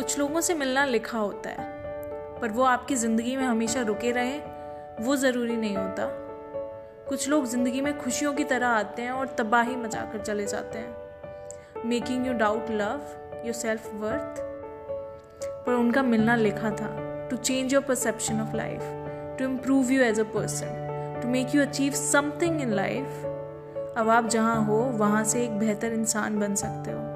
कुछ लोगों से मिलना लिखा होता है, पर वो आपकी ज़िंदगी में हमेशा रुके रहे, वो ज़रूरी नहीं होता। कुछ लोग ज़िंदगी में खुशियों की तरह आते हैं और तबाही मचा कर चले जाते हैं। Making you doubt love your self worth पर उनका मिलना लिखा था to change your perception of life to improve you as a person to make you achieve something in life अब आप जहाँ हो, वहाँ से एक बेहतर इंसान बन सकते हो।